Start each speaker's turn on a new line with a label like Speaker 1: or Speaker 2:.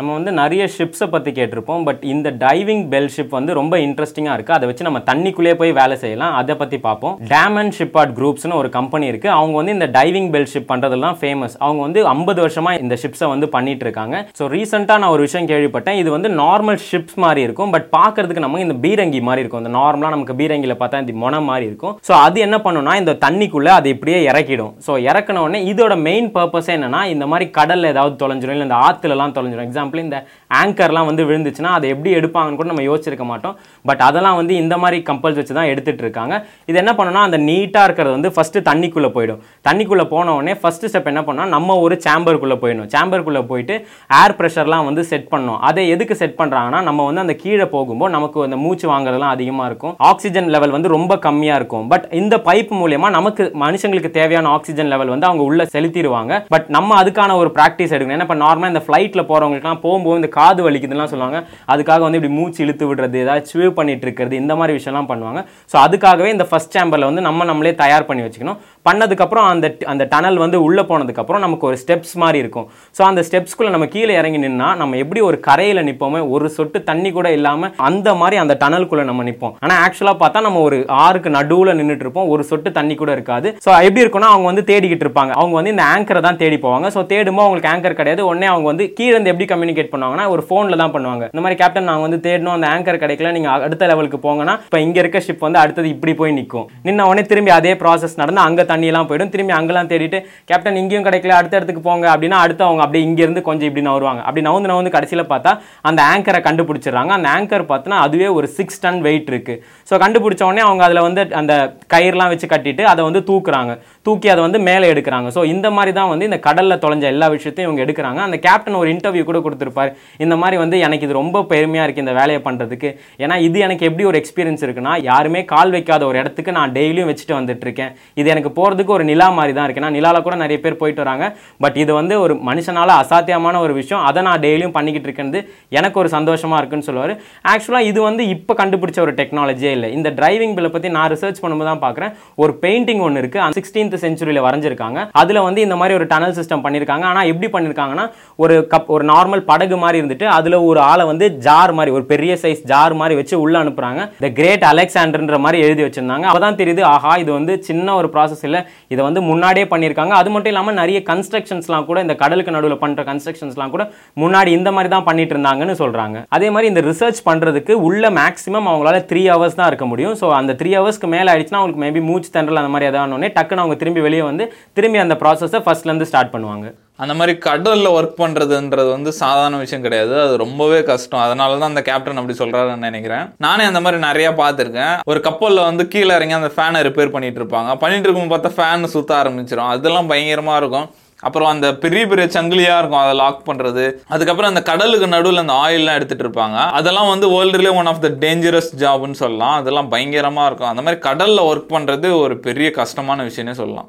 Speaker 1: நம்ம வந்து நிறைய ஷிப்ஸை பற்றி கேட்டிருப்போம் பட் இந்த டைவிங் பெல் ஷிப் வந்து ரொம்ப இன்ட்ரெஸ்டிங்காக இருக்குது அதை வச்சு நம்ம தண்ணிக்குள்ளேயே போய் வேலை செய்யலாம். அதை பற்றி பார்ப்போம். டேம் அண்ட் ஷிப்பார்ட் குரூப்ஸ்னு ஒரு கம்பெனி இருக்குது அவங்க வந்து இந்த டைவிங் பெல் ஷிப் பண்ணுறதுலாம் ஃபேமஸ் அவங்க வந்து ஐம்பது வருஷமாக இந்த ஷிப்ஸை வந்து பண்ணிட்டு இருக்காங்க. ஸோ ரீசெண்டாக நான் ஒரு விஷயம் கேள்விப்பட்டேன். இது வந்து நார்மல் ஷிப்ஸ் மாதிரி இருக்கும் பட் பார்க்கறதுக்கு நம்ம இந்த பீரங்கி மாதிரி இருக்கும். இந்த நார்மலாக நமக்கு பீரங்கியில் பார்த்தா இந்த மொன மாதிரி இருக்கும். ஸோ அது என்ன பண்ணுன்னா இந்த தண்ணிக்குள்ளே அதை இப்படியே இறக்கிடும். ஸோ இறக்கின உடனே இதோட மெயின் பர்பஸ் என்னன்னா இந்த மாதிரி கடலில் ஏதாவது தொலைஞ்சிடும் இல்லை இந்த ஆற்றுலலாம் தொலைஞ்சிரும். எக்ஸாம்பிள் இந்த ஆங்கர்லாம் வந்து விழுந்துச்சுன்னா அதை எப்படி எடுப்பாங்கன்னு கூட நம்ம யோசிச்சிருக்க மாட்டோம். பட் அதெல்லாம் வந்து இந்த மாதிரி கம்பல்ஸ் வச்சு தான் எடுத்துகிட்டு இருக்காங்க. இது என்ன பண்ணுன்னா அந்த நீட்டாக இருக்கிறது வந்து ஃபஸ்ட்டு தண்ணிக்குள்ளே போயிடும். தண்ணிக்குள்ளே போன உடனே ஃபஸ்ட்டு ஸ்டெப் என்ன பண்ணால் நம்ம ஒரு சேம்பருக்குள்ளே போயிடணும். சேம்பருக்குள்ளே போயிட்டு ஏர் ப்ரெஷர்லாம் வந்து செட் பண்ணோம் அதை எதுக்கு செட் பண்ணுறாங்கன்னா நம்ம வந்து அந்த கீழே போகும்போது நமக்கு அந்த மூச்சு வாங்குறதுலாம் அதிகமாக இருக்கும். ஆக்சிஜன் லெவல் வந்து ரொம்ப கம்மியாக இருக்கும். பட் இந்த பைப் மூலயமா நமக்கு மனுஷங்களுக்கு தேவையான ஆக்சிஜன் லெவல் வந்து அவங்க உள்ளே செலுத்திடுவாங்க. பட் நம்ம அதுக்கான ஒரு ப்ராக்டிஸ் எடுக்கணும். ஏன்னா இப்போ நார்மலாக இந்த ஃப்ளைட்டில் போகிறவங்களுக்குலாம் போகும்போது இந்த காது வலிக்குதுலாம் சொல்லுவாங்க. அதுக்காக வந்து இப்படி மூச்சு இழுத்து விடுறது ஏதாவது ஸ்விவ் பண்ணிட்டு இருக்கிறது இந்த மாதிரி விஷயம்லாம் பண்ணுவாங்க. ஸோ அதுக்காகவே இந்த ஃபஸ்ட் சேம்பரில் வந்து நம்ம நம்மளே தயார் பண்ணி வச்சுக்கணும். பண்ணதுக்கப்புறம் அந்த அந்த டனல் வந்து உள்ளே போனதுக்கப்புறம் நமக்கு ஒரு ஸ்டெப்ஸ் மாதிரி இருக்கும். ஸோ அந்த ஸ்டெப்ஸ்க்குள்ளே நம்ம கீழே இறங்கி நின்னா நம்ம எப்படி ஒரு கரையில் நிற்போமே ஒரு சொட்டு தண்ணி கூட இல்லாமல் அந்த மாதிரி அந்த டனலுக்குள்ளே நம்ம நிற்போம் ஆனால் ஆக்சுவலாக பார்த்தா நம்ம ஒரு ஆறுக்கு நடுவில் நின்றுட்டு இருப்போம் ஒரு சொட்டு தண்ணி கூட இருக்காது. ஸோ எப்படி இருக்கும்னா அவங்க வந்து தேடிக்கிட்டு இருப்பாங்க. அவங்க வந்து இந்த ஆங்கரை தான் தேடி போவாங்க. ஸோ தேடும்போது அவங்களுக்கு ஆங்கர் கிடையாது. உடனே அவங்க வந்து கீழே இருந்து எப்படி கம்யூனிகேட் பண்ணுவாங்கன்னா ஒரு ஃபோனில் தான் பண்ணுவாங்க. இந்த மாதிரி கேப்டன் நாங்கள் வந்து தேடணும். அந்த ஆங்கர் கிடைக்கல. நீங்கள் அடுத்த லெவலுக்கு போங்கன்னா இப்போ இங்கே இருக்க ஷிப் வந்து அடுத்தது இப்படி போய் நிற்கும் நின்ன உடனே திரும்பி அதே ப்ராசஸ் நடந்து அங்கே தண்ணியெல்லாம் போயிடும். திரும்பி அங்கெல்லாம் தேடிட்டு கேப்டன் இங்கேயும் கிடைக்கல அடுத்த இடத்துக்கு போங்க. அப்படின்னா அடுத்து அவங்க அப்படியே இங்கேருந்து கொஞ்சம் இப்படி நவருவாங்க அப்படி நவுந்து நவுந்து கடைசியில் பார்த்தா அந்த ஆங்கரை கண்டுபிடிச்சிடுறாங்க. அந்த ஆங்கர் பார்த்தோன்னா அதுவே ஒரு சிக்ஸ் டன் வெயிட் இருக்குது ஸோ கண்டுபிடிச்ச உடனே அவங்க அதில் வந்து அந்த கயிறுலாம் வச்சு கட்டிட்டு அதை வந்து தூக்குறாங்க. தூக்கி அதை வந்து மேலே எடுக்கிறாங்க. ஸோ இந்த மாதிரி தான் வந்து இந்த கடலில் தொலைஞ்ச எல்லா விஷயத்தையும் இவங்க எடுக்கிறாங்க. அந்த கேப்டன் ஒரு இன்டர்வியூ கூட கொடுத்துருப்பாரு. இந்த மாதிரி வந்து எனக்கு இது ரொம்ப பெருமையாக இருக்குது இந்த வேலையை பண்ணுறதுக்கு ஏன்னா இது எனக்கு எப்படி ஒரு எக்ஸ்பீரியன்ஸ் இருக்குன்னா யாருமே கால் வைக்காத ஒரு இடத்துக்கு நான் டெய்லியும் வச்சுட்டு வந்துட்டுருக்கேன் இது எனக்கு போகிறதுக்கு ஒரு நிலா மாதிரி தான் இருக்குது நான் நிலாவில் கூட நிறைய பேர் போயிட்டு வராங்க. பட் இது வந்து ஒரு மனுஷனால் அசாத்தியமான ஒரு விஷயம். அதை நான் டெய்லியும் பண்ணிக்கிட்டு இருக்கிறது எனக்கு ஒரு சந்தோஷமாக இருக்குன்னு சொல்லுவார். ஆக்சுவலாக இது வந்து இப்போ கண்டுபிடிச்ச ஒரு டெக்னாலஜியே இல்லை. இந்த டிரைவிங் பில்லை பற்றி நான் ரிசர்ச் பண்ணும்போது தான் பார்க்குறேன் ஒரு பெயிண்டிங் ஒன்று இருக்குது சிக்ஸ்டீன் எயிட்டீன்த் செஞ்சுரியில் வரைஞ்சிருக்காங்க. அதில் வந்து இந்த மாதிரி ஒரு டனல் சிஸ்டம் பண்ணியிருக்காங்க ஆனால் எப்படி பண்ணியிருக்காங்கன்னா ஒரு கப் ஒரு நார்மல் படகு மாதிரி இருந்துட்டு அதில் ஒரு ஆளை வந்து ஜார் மாதிரி ஒரு பெரிய சைஸ் ஜார் மாதிரி வச்சு உள்ள அனுப்புறாங்க. த கிரேட் அலெக்சாண்டர்ன்ற மாதிரி எழுதி வச்சிருந்தாங்க. அப்பதான் தெரியுது ஆஹா இது வந்து சின்ன ஒரு ப்ராசஸ் இல்லை. இதை வந்து முன்னாடியே பண்ணியிருக்காங்க அது மட்டும் இல்லாமல் நிறைய கன்ஸ்ட்ரக்ஷன்ஸ்லாம் கூட இந்த கடலுக்கு நடுவில் பண்ணுற கன்ஸ்ட்ரக்ஷன்ஸ்லாம் கூட முன்னாடி இந்த மாதிரி தான் பண்ணிட்டு இருந்தாங்கன்னு சொல்றாங்க. அதே மாதிரி இந்த ரிசர்ச் பண்றதுக்கு உள்ள மேக்ஸிமம் அவங்களால த்ரீ ஹவர்ஸ் தான் இருக்க முடியும். ஸோ அந்த த்ரீ ஹவர்ஸ்க்கு மேலே ஆயிடுச்சுன்னா அவங்களுக்கு மேபி மூச்சு தண்டல் அந்த மாதிரி ஏதாவது டக்குன்னு அவங்க திரும்பி வெளியே வந்து திரும்பி அந்த ப்ராசஸை ஃபர்ஸ்ட்லேருந்து ஸ்டார்ட் பண்ணுவாங்க.
Speaker 2: அந்த மாதிரி கடலில் ஒர்க் பண்ணுறதுன்றது வந்து சாதாரண விஷயம் கிடையாது. அது ரொம்பவே கஷ்டம். அதனால தான் அந்த கேப்டன் அப்படி சொல்கிறாருன்னு நினைக்கிறேன். நானே அந்த மாதிரி நிறையா பார்த்துருக்கேன். ஒரு கப்பலில் வந்து கீழே இறங்கி அந்த ஃபேனை ரிப்பேர் பண்ணிட்டு இருப்பாங்க. பண்ணிட்டு இருக்கும் பார்த்தா ஃபேன் சுற்ற ஆரம்பிச்சிடும் அதெல்லாம் பயங்கரமாக இருக்கும். அப்புறம் அந்த பெரிய பெரிய சங்கிலியா இருக்கும் அதை லாக் பண்றது. அதுக்கப்புறம் அந்த கடலுக்கு நடுவில் அந்த ஆயில்லாம் எடுத்துட்டு இருப்பாங்க. அதெல்லாம் வந்து வேர்ல்டுலேயே ஒன் ஆஃப் த டேஞ்சரஸ் ஜாப்னு சொல்லலாம். அதெல்லாம் பயங்கரமா இருக்கும். அந்த மாதிரி கடல்ல ஒர்க் பண்றது ஒரு பெரிய கஷ்டமான விஷயம்னே சொல்லலாம்.